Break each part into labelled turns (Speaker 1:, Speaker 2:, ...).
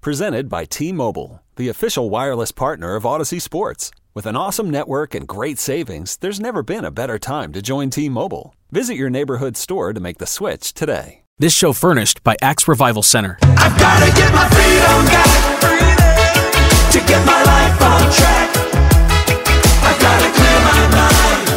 Speaker 1: Presented by T Mobile, the official wireless partner of Odyssey Sports. With an awesome network and great savings, there's never been a better time to join T Mobile. Visit your neighborhood store to make the switch today.
Speaker 2: This show furnished by Axe Revival Center.
Speaker 3: I've gotta get my freedom back to get my life on track. I've gotta clear my mind.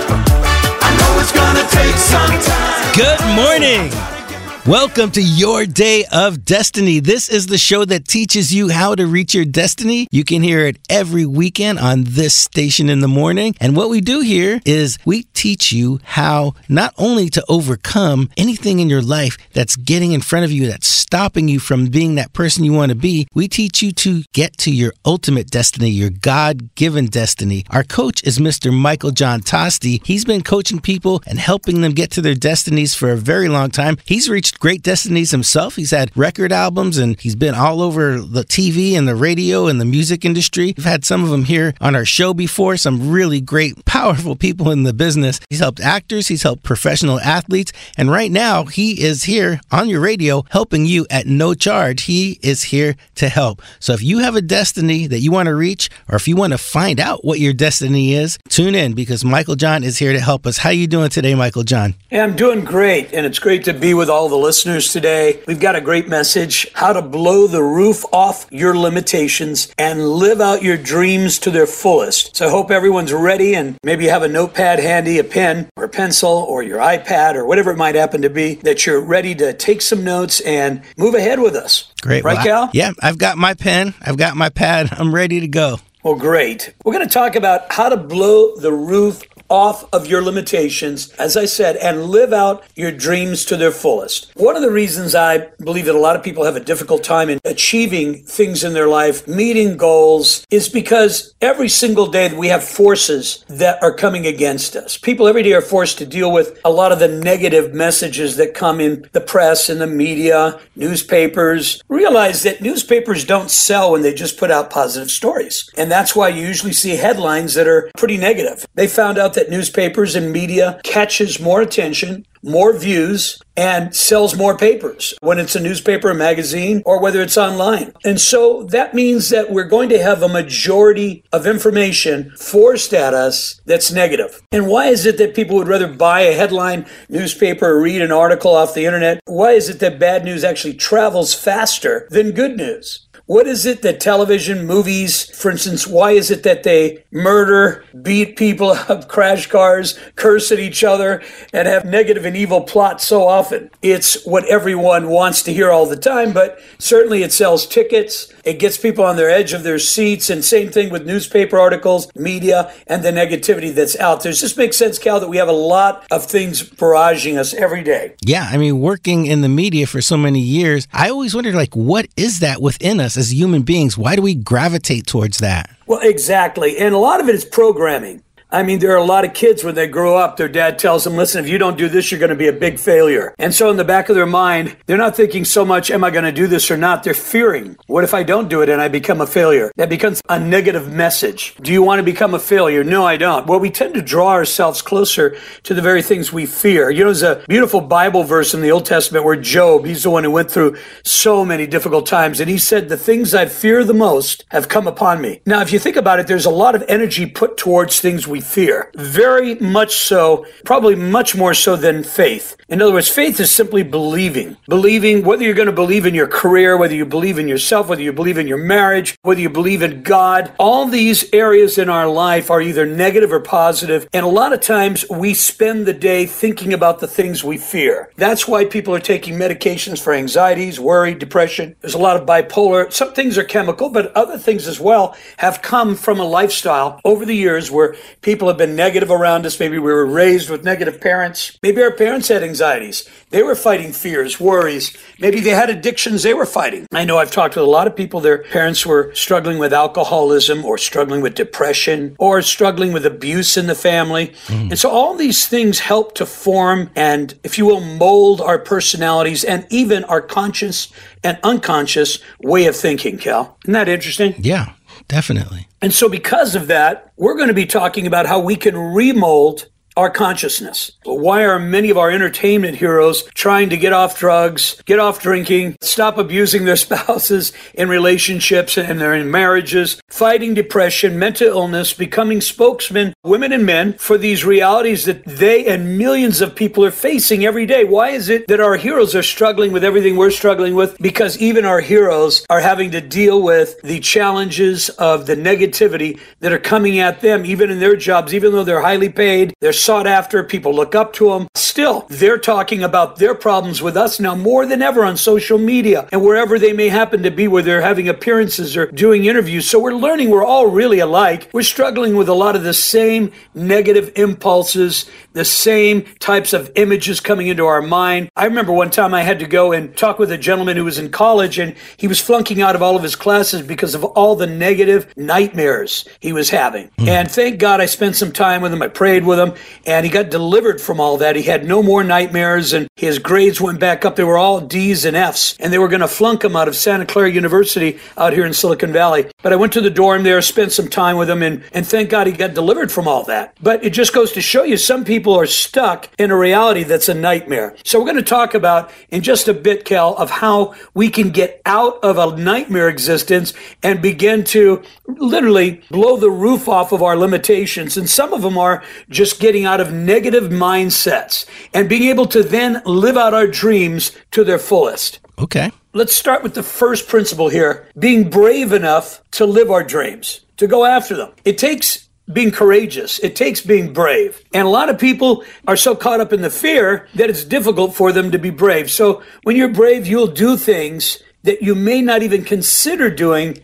Speaker 3: I know it's gonna take some time.
Speaker 4: Good morning. Welcome to Your Day of Destiny. This is the show that teaches you how to reach your destiny. You can hear it every weekend on this station in the morning. And what we do here is we teach you how not only to overcome anything in your life that's getting in front of you, that's stopping you from being that person you want to be, we teach you to get to your ultimate destiny, your God given destiny. Our coach is Mr. Michael John Toste. He's been coaching people and helping them get to their destinies for a very long time. He's reached great destinies himself. He's had record albums and he's been all over the TV and the radio and the music industry. We've had some of them here on our show before, some really great, powerful people in the business. He's helped actors, he's helped professional athletes, and right now he is here on your radio helping you at no charge. He is here to help. So if you have a destiny that you want to reach or if you want to find out what your destiny is, tune in because Michael John is here to help us. How you doing today, Michael John?
Speaker 5: Hey, I'm doing great, and it's great to be with all the listeners today. We've got a great message how to blow the roof off your limitations and live out your dreams to their fullest. So I hope everyone's ready and maybe you have a notepad handy, a pen or a pencil or your iPad or whatever it might happen to be, that you're ready to take some notes and move ahead with us.
Speaker 4: Great.
Speaker 5: Right,
Speaker 4: Well, I-
Speaker 5: Cal?
Speaker 4: yeah, I've got my pen, I've got my pad. I'm ready to go.
Speaker 5: Well, great. We're going to talk about how to blow the roof off of your limitations, as I said, and live out your dreams to their fullest. One of the reasons I believe that a lot of people have a difficult time in achieving things in their life, meeting goals, is because every single day we have forces that are coming against us. People every day are forced to deal with a lot of the negative messages that come in the press and the media, newspapers. Realize that newspapers don't sell when they just put out positive stories. And that's why you usually see headlines that are pretty negative. They found out that newspapers and media catches more attention, more views, and sells more papers when it's a newspaper, a magazine, or whether it's online. And so that means that we're going to have a majority of information forced at us that's negative. And why is it that people would rather buy a headline newspaper or read an article off the internet? Why is it that bad news actually travels faster than good news? What is it that television, movies, for instance, why is it that they murder, beat people up, crash cars, curse at each other, and have negative and evil plots so often? It's what everyone wants to hear all the time, but certainly it sells tickets. It gets people on their edge of their seats, and same thing with newspaper articles, media, and the negativity that's out there. Does this make sense, Cal, that we have a lot of things barraging us every day?
Speaker 4: Yeah, I mean, working in the media for so many years, I always wondered, like, what is that within us as human beings? Why do we gravitate towards that?
Speaker 5: Well, exactly. And a lot of it is programming. I mean, there are a lot of kids when they grow up, their dad tells them, listen, if you don't do this, you're going to be a big failure. And so in the back of their mind, they're not thinking so much, am I going to do this or not? They're fearing, what if I don't do it and I become a failure? That becomes a negative message. Do you want to become a failure? No, I don't. Well, we tend to draw ourselves closer to the very things we fear. You know, there's a beautiful Bible verse in the Old Testament where Job, he's the one who went through so many difficult times. And he said, the things I fear the most have come upon me. Now, if you think about it, there's a lot of energy put towards things we fear. Very much so, probably much more so than faith. In other words, faith is simply believing. Believing whether you're going to believe in your career, whether you believe in yourself, whether you believe in your marriage, whether you believe in God. All these areas in our life are either negative or positive, And a lot of times we spend the day thinking about the things we fear. That's why people are taking medications for anxieties, worry, depression. There's a lot of bipolar. Some things are chemical, but other things as well have come from a lifestyle over the years where people people have been negative around us. Maybe we were raised with negative parents. Maybe our parents had anxieties. They were fighting fears, worries. Maybe they had addictions they were fighting. I know I've talked with a lot of people, their parents were struggling with alcoholism or struggling with depression or struggling with abuse in the family. Hmm. And so all these things help to form and, if you will, mold our personalities and even our conscious and unconscious way of thinking, Cal. Isn't that interesting?
Speaker 4: Yeah, definitely.
Speaker 5: And so, because of that, we're going to be talking about how we can remold our consciousness. Why are many of our entertainment heroes trying to get off drugs, get off drinking, stop abusing their spouses in relationships and they're in marriages, fighting depression, mental illness, becoming spokesmen, women and men, for these realities that they and millions of people are facing every day? Why is it that our heroes are struggling with everything we're struggling with? Because even our heroes are having to deal with the challenges of the negativity that are coming at them, even in their jobs, even though they're highly paid, they're sought after, people look up to them. Still, they're talking about their problems with us now more than ever on social media and wherever they may happen to be, where they're having appearances or doing interviews. So we're learning we're all really alike. We're struggling with a lot of the same negative impulses, the same types of images coming into our mind. I remember one time I had to go and talk with a gentleman who was in college and he was flunking out of all of his classes because of all the negative nightmares he was having. Hmm. And thank God I spent some time with him. I prayed with him and he got delivered from all that. He had no more nightmares and his grades went back up. They were all D's and F's and they were going to flunk him out of Santa Clara University out here in Silicon Valley. But I went to the dorm there, spent some time with him and, and thank God he got delivered from all that. But it just goes to show you some people are stuck in a reality that's a nightmare. So we're going to talk about in just a bit, Cal, of how we can get out of a nightmare existence and begin to literally blow the roof off of our limitations. And some of them are just getting out of negative mindsets and being able to then live out our dreams to their fullest.
Speaker 4: Okay.
Speaker 5: Let's start with the first principle here being brave enough to live our dreams, to go after them. It takes being courageous, it takes being brave. And a lot of people are so caught up in the fear that it's difficult for them to be brave. So when you're brave, you'll do things that you may not even consider doing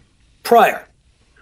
Speaker 5: prior.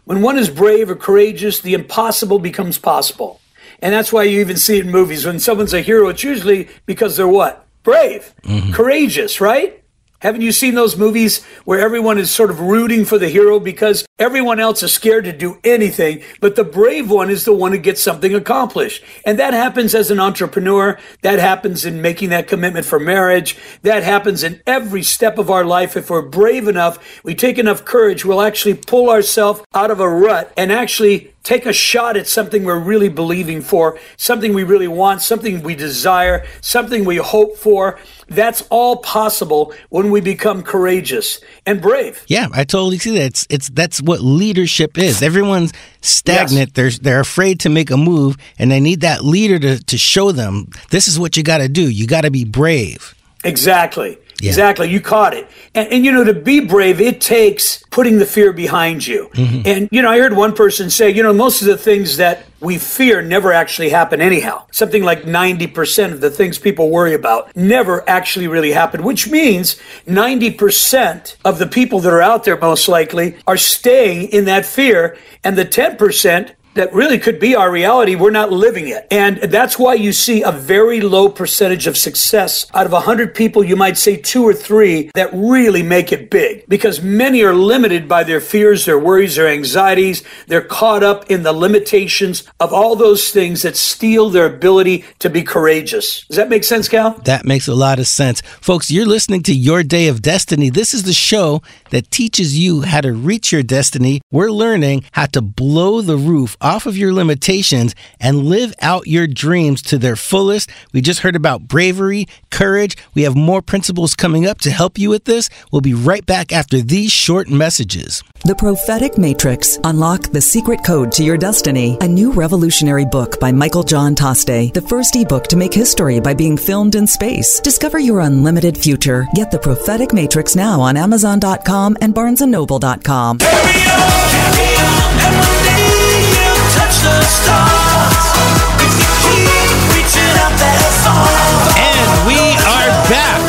Speaker 5: When one is brave or courageous, the impossible becomes possible. And that's why you even see it in movies. When someone's a hero, it's usually because they're what? Brave, mm-hmm. courageous, right? Haven't you seen those movies where everyone is sort of rooting for the hero because everyone else is scared to do anything, but the brave one is the one who gets something accomplished? And that happens as an entrepreneur. That happens in making that commitment for marriage. That happens in every step of our life. If we're brave enough, we take enough courage, we'll actually pull ourselves out of a rut and actually take a shot at something we're really believing for, something we really want, something we desire, something we hope for. That's all possible when we become courageous and brave.
Speaker 4: Yeah, I totally see that. It's it's that's what leadership is. Everyone's stagnant. They're they're afraid to make a move, and they need that leader to to show them this is what you got to do. You got to be brave.
Speaker 5: Exactly.
Speaker 4: Yeah.
Speaker 5: Exactly. You caught it. And, and, you know, to be brave, it takes putting the fear behind you. Mm-hmm. And, you know, I heard one person say, you know, most of the things that we fear never actually happen anyhow. Something like 90% of the things people worry about never actually really happen, which means 90% of the people that are out there most likely are staying in that fear. And the 10% that really could be our reality. We're not living it. And that's why you see a very low percentage of success. Out of 100 people, you might say two or three that really make it big because many are limited by their fears, their worries, their anxieties. They're caught up in the limitations of all those things that steal their ability to be courageous. Does that make sense, Cal?
Speaker 4: That makes a lot of sense. Folks, you're listening to Your Day of Destiny. This is the show that teaches you how to reach your destiny. We're learning how to blow the roof off of your limitations and live out your dreams to their fullest. We just heard about bravery, courage. We have more principles coming up to help you with this. We'll be right back after these short messages.
Speaker 6: The Prophetic Matrix Unlock the Secret Code to Your Destiny, a new revolutionary book by Michael John Toste, the first ebook to make history by being filmed in space. Discover your unlimited future. Get The Prophetic Matrix now on Amazon.com and BarnesandNoble.com.
Speaker 3: Carry on, carry on, And
Speaker 4: we are back.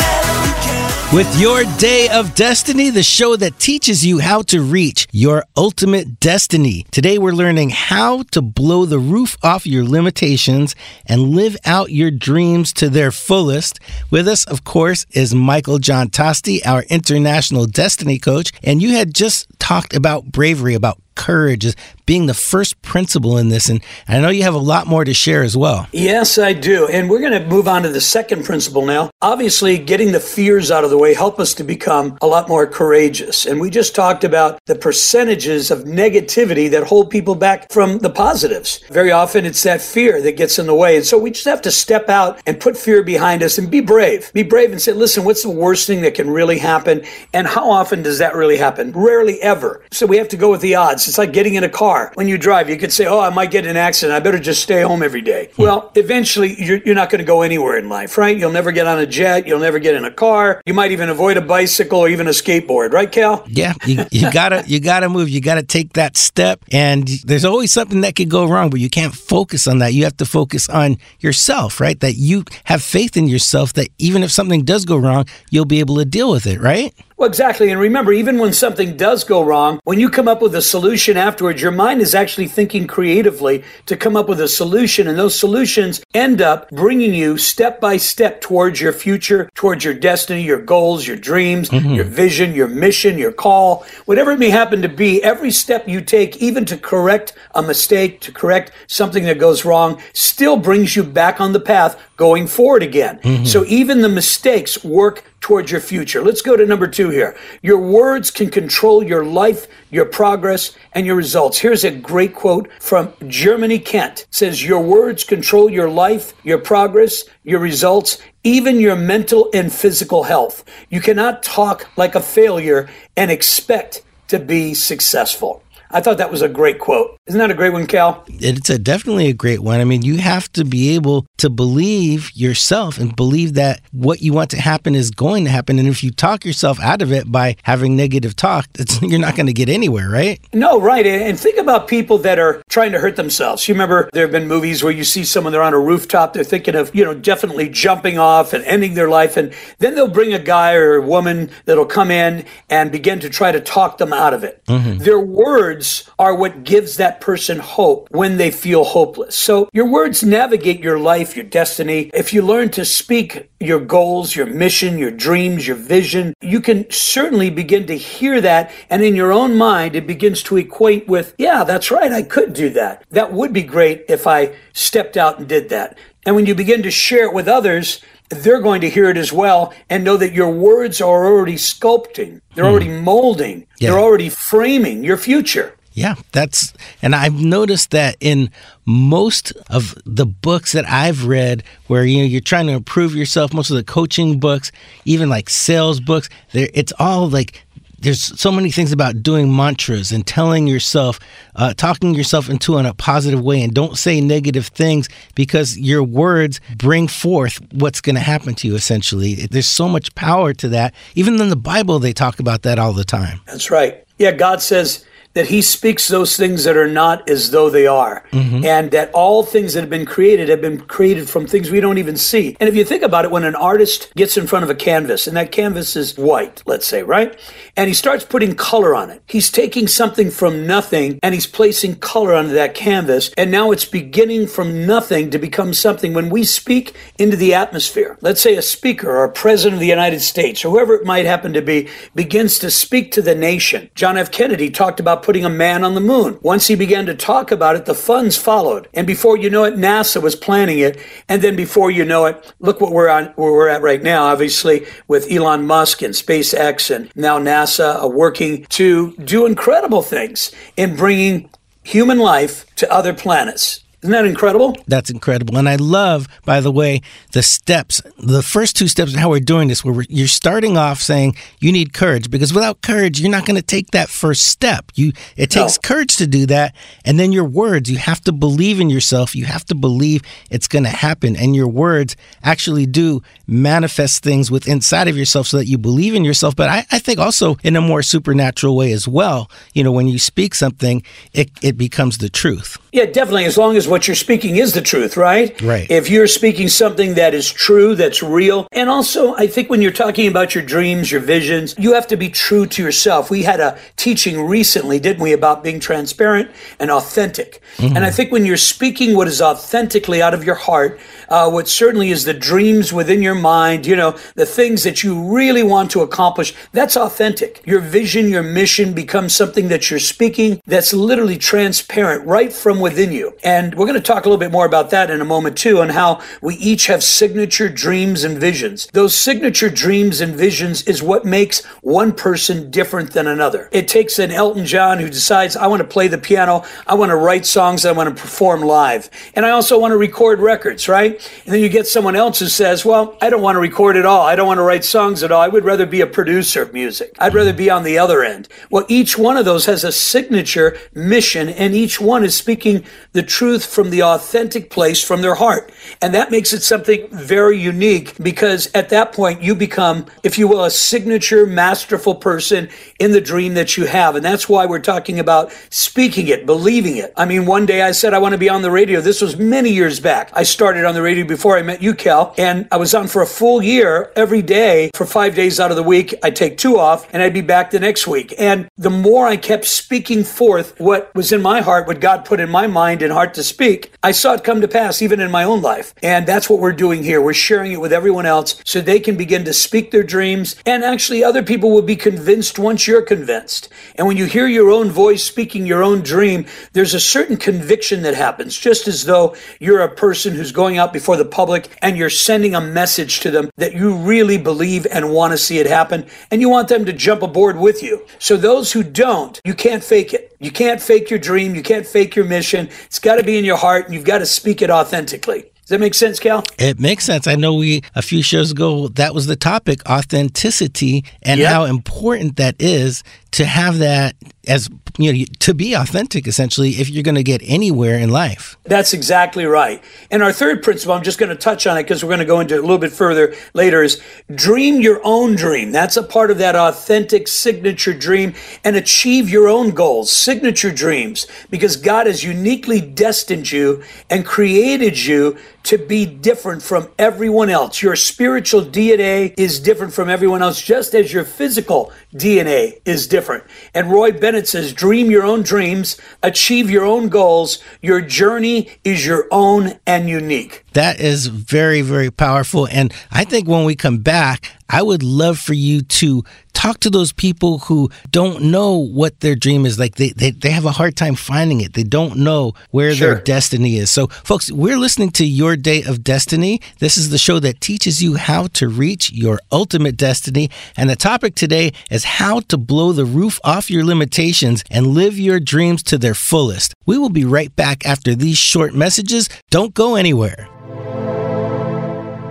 Speaker 4: With your Day of Destiny, the show that teaches you how to reach your ultimate destiny. Today, we're learning how to blow the roof off your limitations and live out your dreams to their fullest. With us, of course, is Michael John Toste, our international destiny coach. And you had just talked about bravery, about courage being the first principle in this. And I know you have a lot more to share as well.
Speaker 5: Yes, I do. And we're going to move on to the second principle now. Obviously, getting the fears out of the way help us to become a lot more courageous. And we just talked about the percentages of negativity that hold people back from the positives. Very often it's that fear that gets in the way. And so we just have to step out and put fear behind us and be brave. Be brave and say, listen, what's the worst thing that can really happen? And how often does that really happen? Rarely ever. So we have to go with the odds. It's like getting in a car. When you drive, you could say, Oh, I might get an accident. I better just stay home every day. Hmm. Well, eventually, you're, you're not going to go anywhere in life, right? You'll never get on a jet. You'll never get in a car. You might even avoid a bicycle or even a skateboard, right, Cal?
Speaker 4: Yeah, you, you gotta you gotta move. You gotta take that step. And there's always something that could go wrong, but you can't focus on that. You have to focus on yourself, right? That you have faith in yourself. That even if something does go wrong, you'll be able to deal with it, right?
Speaker 5: Well, exactly. And remember, even when something does go wrong, when you come up with a solution afterwards, your mind is actually thinking creatively to come up with a solution. And those solutions end up bringing you step by step towards your future, towards your destiny, your goals, your dreams, mm-hmm. your vision, your mission, your call, whatever it may happen to be. Every step you take, even to correct a mistake, to correct something that goes wrong, still brings you back on the path going forward again. Mm-hmm. So even the mistakes work towards your future. Let's go to number two here. Your words can control your life, your progress, and your results. Here's a great quote from Germany Kent. It says, Your words control your life, your progress, your results, even your mental and physical health. You cannot talk like a failure and expect to be successful. I thought that was a great quote. Isn't that a great one, Cal?
Speaker 4: It's a, definitely a great one. I mean, you have to be able to believe yourself and believe that what you want to happen is going to happen. And if you talk yourself out of it by having negative talk, you're not going to get anywhere, right?
Speaker 5: No, right. And think about people that are trying to hurt themselves. You remember there have been movies where you see someone, they're on a rooftop, they're thinking of, you know, definitely jumping off and ending their life. And then they'll bring a guy or a woman that'll come in and begin to try to talk them out of it. Mm-hmm. Their words are what gives that person hope when they feel hopeless. So your words navigate your life, your destiny. If you learn to speak your goals, your mission, your dreams, your vision, you can certainly begin to hear that. And in your own mind, it begins to equate with, yeah, that's right. I could do that. That would be great if I stepped out and did that. And when you begin to share it with others, they're going to hear it as well and know that your words are already sculpting, they're mm. already molding, yeah. they're already framing your future.
Speaker 4: Yeah, that's, and I've noticed that in most of the books that I've read, where you know you're trying to improve yourself, most of the coaching books, even like sales books, there it's all like there's so many things about doing mantras and telling yourself, uh, talking yourself into in a positive way, and don't say negative things because your words bring forth what's going to happen to you. Essentially, there's so much power to that. Even in the Bible, they talk about that all the time.
Speaker 5: That's right. Yeah, God says that he speaks those things that are not as though they are. Mm-hmm. And that all things that have been created have been created from things we don't even see. And if you think about it, when an artist gets in front of a canvas, and that canvas is white, let's say, right? And he starts putting color on it, he's taking something from nothing and he's placing color onto that canvas. And now it's beginning from nothing to become something. When we speak into the atmosphere, let's say a speaker or a president of the United States, or whoever it might happen to be, begins to speak to the nation. John F. Kennedy talked about putting a man on the moon. Once he began to talk about it, the funds followed. And before you know it, NASA was planning it. And then before you know it, look what we're on, where we're at right now, obviously, with Elon Musk and SpaceX and now NASA are working to do incredible things in bringing human life to other planets. Isn't that incredible?
Speaker 4: That's incredible. And I love, by the way, the steps, the first two steps of how we're doing this, where you're starting off saying you need courage because without courage, you're not going to take that first step. You It takes no. courage to do that. And then your words, you have to believe in yourself. You have to believe it's going to happen. And your words actually do manifest things with inside of yourself so that you believe in yourself. But I, I think also in a more supernatural way as well. You know, when you speak something, it, it becomes the truth.
Speaker 5: Yeah, definitely. As long as what you're speaking is the truth, right?
Speaker 4: Right.
Speaker 5: If you're speaking something that is true, that's real, and also I think when you're talking about your dreams, your visions, you have to be true to yourself. We had a teaching recently, didn't we, about being transparent and authentic. Mm-hmm. And I think when you're speaking what is authentically out of your heart, uh, what certainly is the dreams within your mind, you know, the things that you really want to accomplish, that's authentic. Your vision, your mission becomes something that you're speaking that's literally transparent right from within you. And we're going to talk a little bit more about that in a moment too, on how we each have signature dreams and visions. Those signature dreams and visions is what makes one person different than another. It takes an Elton John who decides, I want to play the piano, I want to write songs, I want to perform live, and I also want to record records, right? And then you get someone else who says, Well, I don't want to record at all. I don't want to write songs at all. I would rather be a producer of music. I'd rather be on the other end. Well, each one of those has a signature mission, and each one is speaking the truth from the authentic place from their heart. And that makes it something very unique because at that point you become, if you will, a signature masterful person in the dream that you have. And that's why we're talking about speaking it, believing it. I mean, one day I said, I want to be on the radio. This was many years back. I started on the radio before I met you, Cal, and I was on for a full year every day for five days out of the week. I'd take two off and I'd be back the next week. And the more I kept speaking forth what was in my heart, what God put in my mind and heart to speak, I saw it come to pass even in my own life. And that's what we're doing here. We're sharing it with everyone else so they can begin to speak their dreams. And actually, other people will be convinced once you're convinced. And when you hear your own voice speaking your own dream, there's a certain conviction that happens, just as though you're a person who's going out before the public and you're sending a message to them that you really believe and want to see it happen. And you want them to jump aboard with you. So those who don't, you can't fake it. You can't fake your dream. You can't fake your mission. It's got to be in your heart and you've got to speak it authentically. Does that make sense, Cal?
Speaker 4: It makes sense. I know we a few shows ago that was the topic authenticity and
Speaker 5: Yep.
Speaker 4: how important that is to have that as you know to be authentic essentially if you're going to get anywhere in life.
Speaker 5: That's exactly right. And our third principle, I'm just going to touch on it because we're going to go into it a little bit further later, is dream your own dream. That's a part of that authentic signature dream and achieve your own goals, signature dreams, because God has uniquely destined you and created you to be different from everyone else. Your spiritual DNA is different from everyone else, just as your physical DNA is different. And Roy Bennett says, dream your own dreams, achieve your own goals. Your journey is your own and unique.
Speaker 4: That is very, very powerful. And I think when we come back, I would love for you to talk to those people who don't know what their dream is. Like they, they, they have a hard time finding it. They don't know where
Speaker 5: Sure.
Speaker 4: their destiny is. So, folks, we're listening to Your Day of Destiny. This is the show that teaches you how to reach your ultimate destiny. And the topic today is how to blow the roof off your limitations and live your dreams to their fullest. We will be right back after these short messages. Don't go anywhere.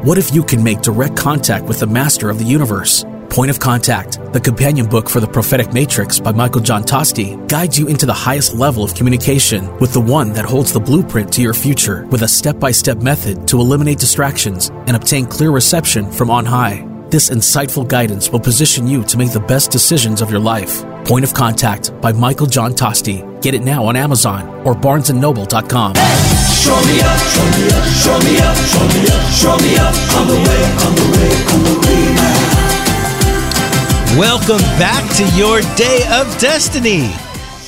Speaker 2: What if you can make direct contact with the master of the universe? Point of Contact, the companion book for the prophetic matrix by Michael John Toste, guides you into the highest level of communication with the one that holds the blueprint to your future with a step by step method to eliminate distractions and obtain clear reception from on high. This insightful guidance will position you to make the best decisions of your life. Point of Contact by Michael John Toste. Get it now on Amazon or barnesandnoble.com.
Speaker 3: Show me up, show me up, show me up, show me up, show me up. On the way, on the way, on the way now.
Speaker 4: Welcome back to your Day of Destiny.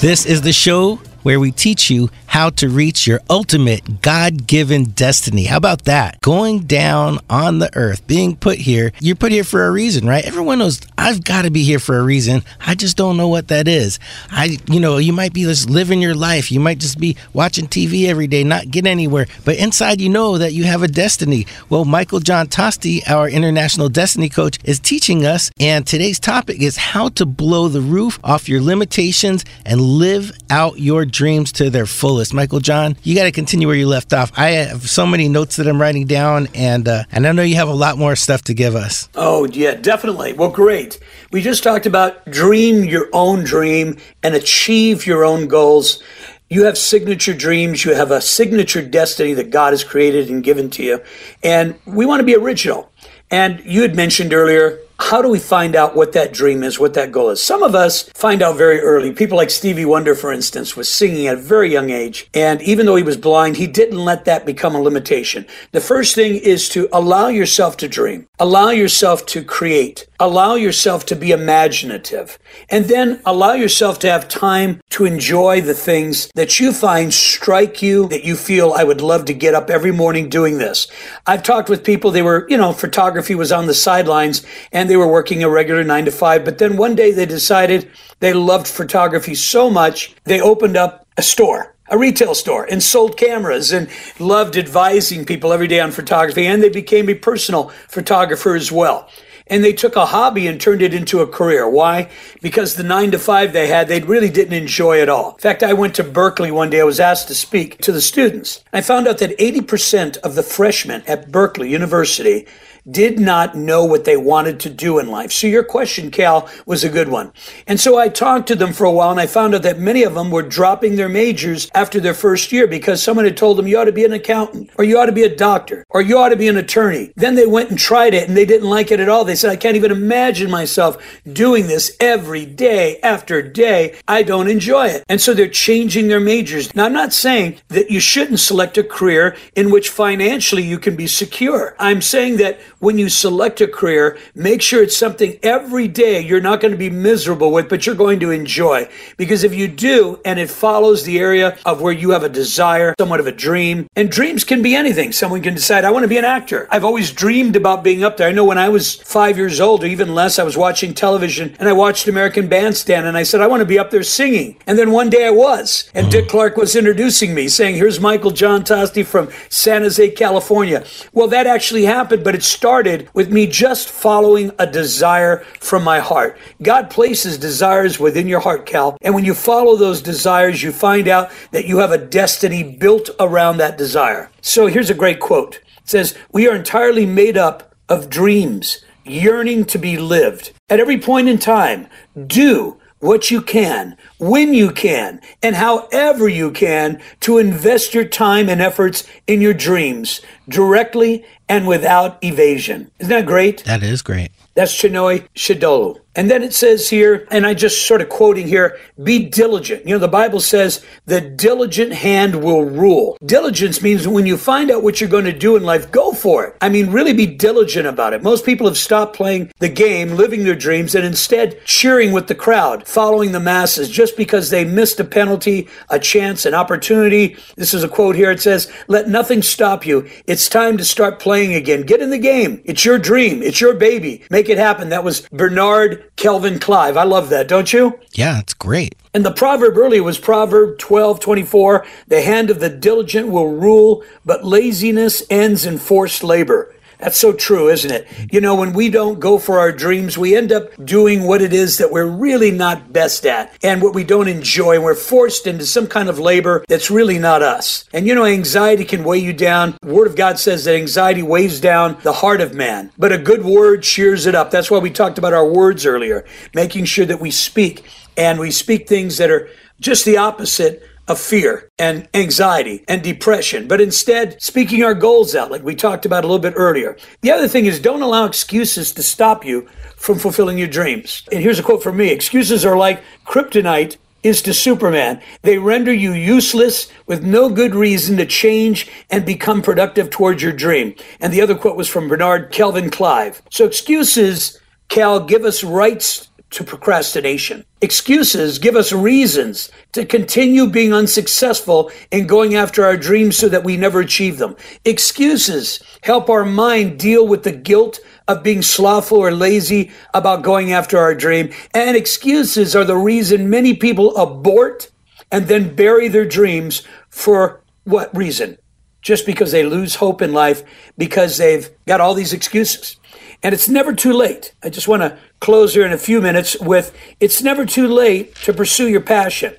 Speaker 4: This is the show where we teach you how to reach your ultimate God given destiny. How about that? Going down on the earth, being put here. You're put here for a reason, right? Everyone knows I've got to be here for a reason. I just don't know what that is. I, you know, you might be just living your life. You might just be watching TV every day, not get anywhere. But inside, you know that you have a destiny. Well, Michael John Toste, our international destiny coach, is teaching us. And today's topic is how to blow the roof off your limitations and live out your dreams to their fullest. Michael John, you got to continue where you left off. I have so many notes that I'm writing down, and uh, and I know you have a lot more stuff to give us.
Speaker 5: Oh, yeah, definitely. Well, great. We just talked about dream your own dream and achieve your own goals. You have signature dreams. You have a signature destiny that God has created and given to you. And we want to be original. And you had mentioned earlier how do we find out what that dream is, what that goal is? Some of us find out very early. People like Stevie Wonder, for instance, was singing at a very young age. And even though he was blind, he didn't let that become a limitation. The first thing is to allow yourself to dream, allow yourself to create, allow yourself to be imaginative, and then allow yourself to have time to enjoy the things that you find strike you, that you feel, I would love to get up every morning doing this. I've talked with people, they were, you know, photography was on the sidelines and they were working a regular nine to five. But then one day they decided they loved photography so much, they opened up a store a retail store and sold cameras and loved advising people every day on photography. And they became a personal photographer as well. And they took a hobby and turned it into a career. Why? Because the nine to five they had, they really didn't enjoy at all. In fact, I went to Berkeley one day. I was asked to speak to the students. I found out that 80% of the freshmen at Berkeley University did not know what they wanted to do in life. So your question, Cal, was a good one. And so I talked to them for a while and I found out that many of them were dropping their majors after their first year because someone had told them you ought to be an accountant or you ought to be a doctor or you ought to be an attorney. Then they went and tried it and they didn't like it at all. They said, I can't even imagine myself doing this every day after day. I don't enjoy it. And so they're changing their majors. Now, I'm not saying that you shouldn't select a career in which financially you can be secure. I'm saying that when you select a career, make sure it's something every day you're not going to be miserable with, but you're going to enjoy. Because if you do, and it follows the area of where you have a desire, somewhat of a dream, and dreams can be anything. Someone can decide, I want to be an actor. I've always dreamed about being up there. I know when I was five years old, or even less, I was watching television and I watched American Bandstand and I said, I want to be up there singing. And then one day I was. And Dick mm. Clark was introducing me, saying, Here's Michael John Toste from San Jose, California. Well, that actually happened, but it started started with me just following a desire from my heart. God places desires within your heart, Cal. And when you follow those desires, you find out that you have a destiny built around that desire. So here's a great quote. It says, We are entirely made up of dreams, yearning to be lived. At every point in time, do what you can, when you can, and however you can to invest your time and efforts in your dreams directly and without evasion. Isn't that great?
Speaker 4: That is great.
Speaker 5: That's Chinonye Chidolu. And then it says here, and I just sort of quoting here, be diligent. You know, the Bible says the diligent hand will rule. Diligence means when you find out what you're going to do in life, go for it. I mean, really be diligent about it. Most people have stopped playing the game, living their dreams, and instead cheering with the crowd, following the masses just because they missed a penalty, a chance, an opportunity. This is a quote here. It says, let nothing stop you. It's time to start playing again. Get in the game. It's your dream. It's your baby. Make it happen. That was Bernard Kelvin Clive. I love that, don't you?
Speaker 4: Yeah, it's great.
Speaker 5: And the proverb earlier was Proverb 12 24. The hand of the diligent will rule, but laziness ends in forced labor. That's so true, isn't it? You know, when we don't go for our dreams, we end up doing what it is that we're really not best at and what we don't enjoy. We're forced into some kind of labor that's really not us. And you know, anxiety can weigh you down. The Word of God says that anxiety weighs down the heart of man, but a good word cheers it up. That's why we talked about our words earlier, making sure that we speak and we speak things that are just the opposite of fear and anxiety and depression, but instead speaking our goals out, like we talked about a little bit earlier. The other thing is don't allow excuses to stop you from fulfilling your dreams. And here's a quote from me Excuses are like kryptonite is to Superman. They render you useless with no good reason to change and become productive towards your dream. And the other quote was from Bernard Kelvin Clive. So excuses, Cal, give us rights to procrastination. Excuses give us reasons to continue being unsuccessful in going after our dreams so that we never achieve them. Excuses help our mind deal with the guilt of being slothful or lazy about going after our dream. And excuses are the reason many people abort and then bury their dreams for what reason? Just because they lose hope in life because they've got all these excuses. And it's never too late. I just want to close here in a few minutes with it's never too late to pursue your passion.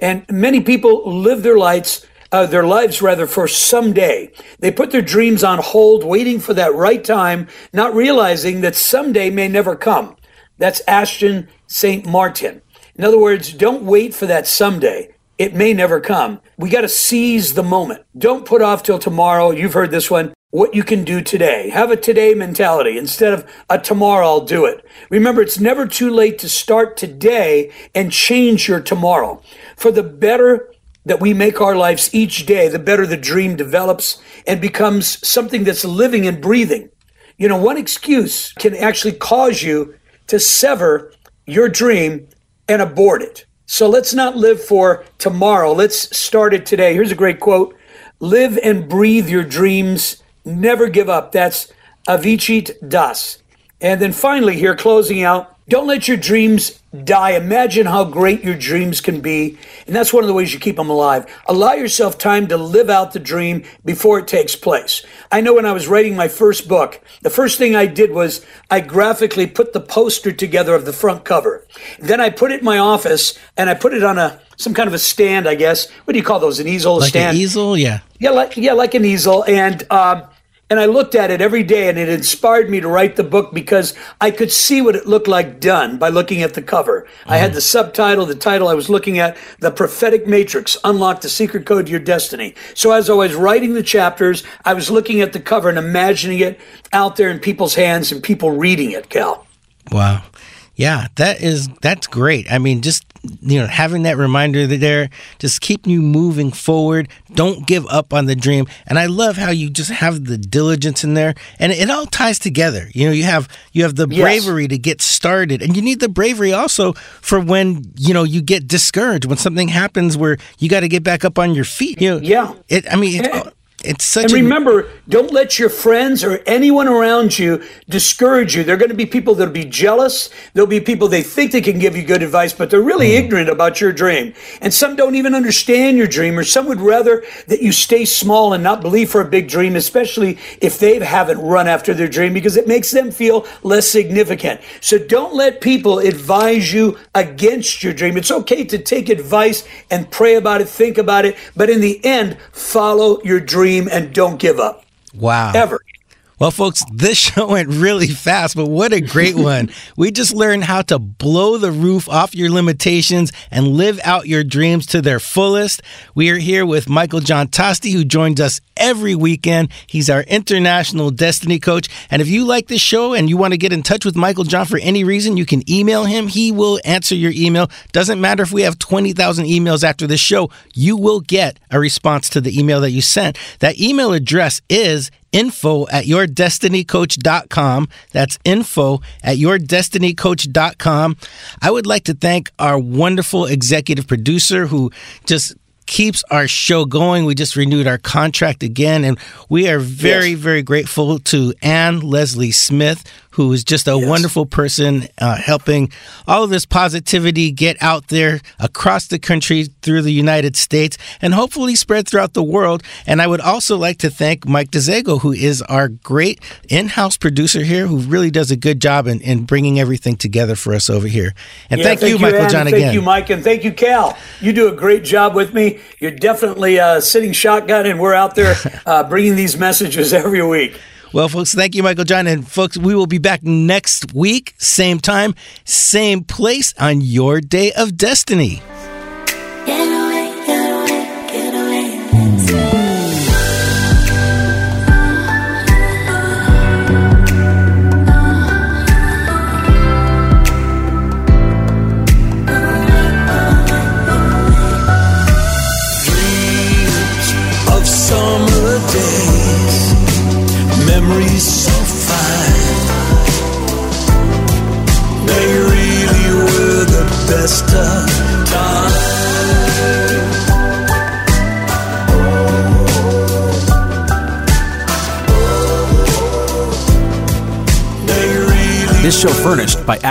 Speaker 5: And many people live their lives, uh, their lives rather, for someday. They put their dreams on hold, waiting for that right time, not realizing that someday may never come. That's Ashton St. Martin. In other words, don't wait for that someday. It may never come. We got to seize the moment. Don't put off till tomorrow. You've heard this one. What you can do today. Have a today mentality instead of a tomorrow I'll do it. Remember, it's never too late to start today and change your tomorrow. For the better that we make our lives each day, the better the dream develops and becomes something that's living and breathing. You know, one excuse can actually cause you to sever your dream and abort it. So let's not live for tomorrow. Let's start it today. Here's a great quote Live and breathe your dreams. Never give up. That's Avijit Das. And then finally, here, closing out, don't let your dreams die. Imagine how great your dreams can be. And that's one of the ways you keep them alive. Allow yourself time to live out the dream before it takes place. I know when I was writing my first book, the first thing I did was I graphically put the poster together of the front cover. Then I put it in my office and I put it on a some kind of a stand, I guess. What do you call those? An easel?
Speaker 4: Like
Speaker 5: stand?
Speaker 4: an easel, yeah.
Speaker 5: Yeah, like yeah, like an easel. And um, and I looked at it every day, and it inspired me to write the book because I could see what it looked like done by looking at the cover. I had mm-hmm. the subtitle, the title I was looking at, The Prophetic Matrix Unlock the Secret Code to Your Destiny. So as I was writing the chapters, I was looking at the cover and imagining it out there in people's hands and people reading it, Cal.
Speaker 4: Wow. Yeah, that is that's great. I mean, just you know, having that reminder there, just keep you moving forward. Don't give up on the dream. And I love how you just have the diligence in there, and it all ties together. You know, you have you have the
Speaker 5: Yes.
Speaker 4: bravery to get started, and you need the bravery also for when you know you get discouraged when something happens where you got to get back up on your feet. You know,
Speaker 5: Yeah.
Speaker 4: It. I mean, it's such.
Speaker 5: And
Speaker 4: a,
Speaker 5: remember, don't let your friends or anyone around you discourage you. There are going to be people that'll be jealous. There'll be people they think they can give you good advice, but they're really hmm. ignorant about your dream. And some don't even understand your dream, or some would rather that you stay small and not believe for a big dream, especially if they haven't run after their dream, because it makes them feel less significant. So don't let people advise you against your dream. It's okay to take advice and pray about it, think about it, but in the end, follow your dream and don't give up.
Speaker 4: wow.
Speaker 5: Ever.
Speaker 4: Well, folks, this show went really fast, but what a great one. we just learned how to blow the roof off your limitations and live out your dreams to their fullest. We are here with Michael John Toste, who joins us every weekend. He's our international destiny coach. And if you like this show and you want to get in touch with Michael John for any reason, you can email him. He will answer your email. Doesn't matter if we have 20,000 emails after this show, you will get a response to the email that you sent. That email address is info at yourdestinycoach.com. That's info at yourdestinycoach.com. I would like to thank our wonderful executive producer who just keeps our show going. We just renewed our contract again, and we are very,
Speaker 5: Yes.
Speaker 4: very grateful to Anne Leslie Smith, who is just a wonderful person uh, helping all of this positivity get out there across the country through the United States and hopefully spread throughout the world. And I would also like to thank Mike DeZago, who is our great in house producer here, who really does a good job in, in bringing everything together for us over here. And
Speaker 5: Yeah,
Speaker 4: thank, you, Michael
Speaker 5: Ann,
Speaker 4: John,
Speaker 5: Thank
Speaker 4: again.
Speaker 5: you, Mike, and thank you, Cal. You do a great job with me. You're definitely uh, sitting shotgun, and we're out there uh, bringing these messages every week.
Speaker 4: Well, folks, thank you, Michael John. And, folks, we will be back next week, same time, same place on your day of destiny.